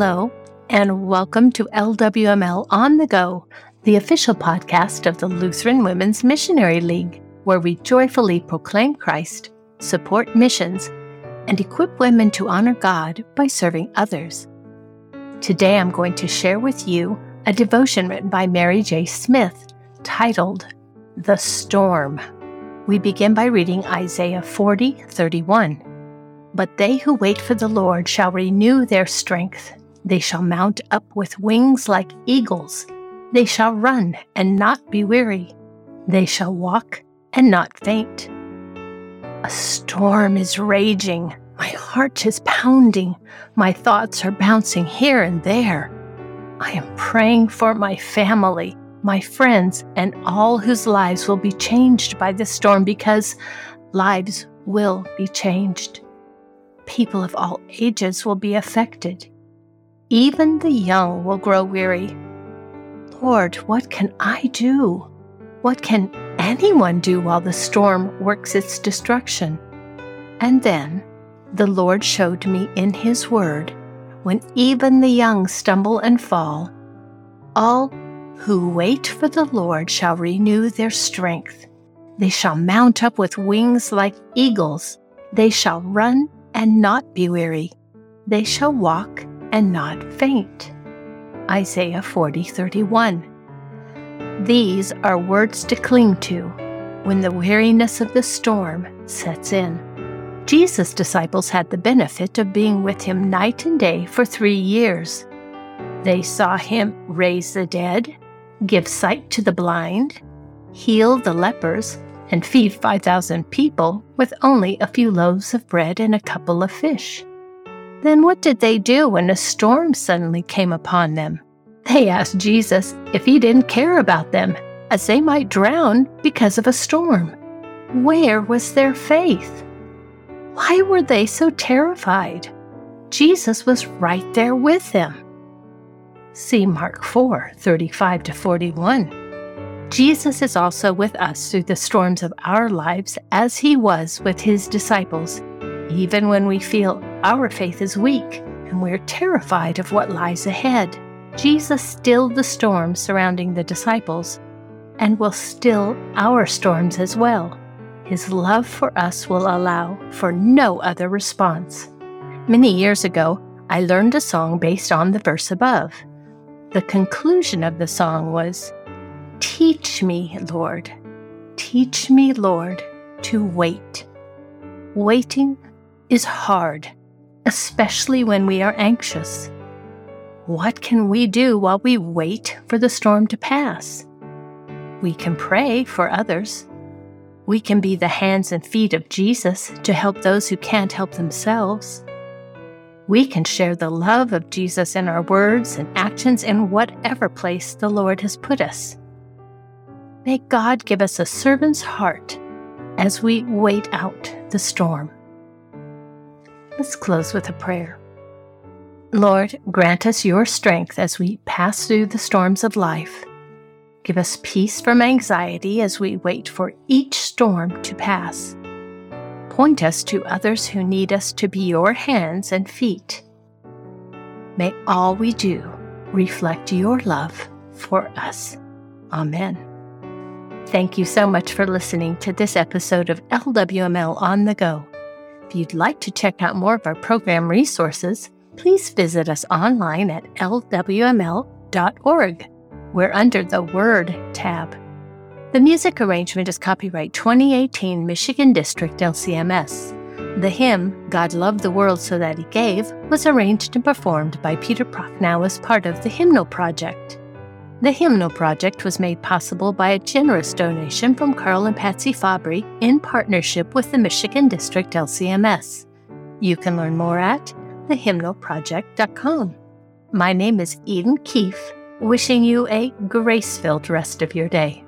Hello, and welcome to LWML On the Go, the official podcast of the Lutheran Women's Missionary League, where we joyfully proclaim Christ, support missions, and equip women to honor God by serving others. Today I'm going to share with you a devotion written by Mary J. Smith titled The Storm. We begin by reading Isaiah 40 31. But they who wait for the Lord shall renew their strength. They shall mount up with wings like eagles. They shall run and not be weary. They shall walk and not faint. A storm is raging. My heart is pounding. My thoughts are bouncing here and there. I am praying for my family, my friends, and all whose lives will be changed by this storm because lives will be changed people of all ages will be affected. Even the young will grow weary. Lord, what can I do? What can anyone do while the storm works its destruction? And then the Lord showed me in His Word when even the young stumble and fall, all who wait for the Lord shall renew their strength. They shall mount up with wings like eagles. They shall run and not be weary. They shall walk and not faint. Isaiah 40 31. These are words to cling to when the weariness of the storm sets in. Jesus' disciples had the benefit of being with him night and day for three years. They saw him raise the dead, give sight to the blind, heal the lepers, and feed 5,000 people with only a few loaves of bread and a couple of fish. Then what did they do when a storm suddenly came upon them? They asked Jesus if he didn't care about them, as they might drown because of a storm. Where was their faith? Why were they so terrified? Jesus was right there with them. See Mark 4 35 to 41. Jesus is also with us through the storms of our lives as he was with his disciples, even when we feel our faith is weak and we're terrified of what lies ahead. Jesus stilled the storm surrounding the disciples and will still our storms as well. His love for us will allow for no other response. Many years ago, I learned a song based on the verse above. The conclusion of the song was, Teach me, Lord, teach me, Lord, to wait. Waiting is hard, especially when we are anxious. What can we do while we wait for the storm to pass? We can pray for others. We can be the hands and feet of Jesus to help those who can't help themselves. We can share the love of Jesus in our words and actions in whatever place the Lord has put us. May God give us a servant's heart as we wait out the storm. Let's close with a prayer. Lord, grant us your strength as we pass through the storms of life. Give us peace from anxiety as we wait for each storm to pass. Point us to others who need us to be your hands and feet. May all we do reflect your love for us. Amen. Thank you so much for listening to this episode of LWML On the Go. If you'd like to check out more of our program resources, please visit us online at lwml.org. We're under the Word tab. The music arrangement is copyright 2018 Michigan District LCMS. The hymn, God Loved the World So That He Gave, was arranged and performed by Peter Prochnow as part of the Hymnal Project. The Hymnal Project was made possible by a generous donation from Carl and Patsy Fabry in partnership with the Michigan District LCMS. You can learn more at thehymnalproject.com. My name is Eden Keefe, wishing you a grace filled rest of your day.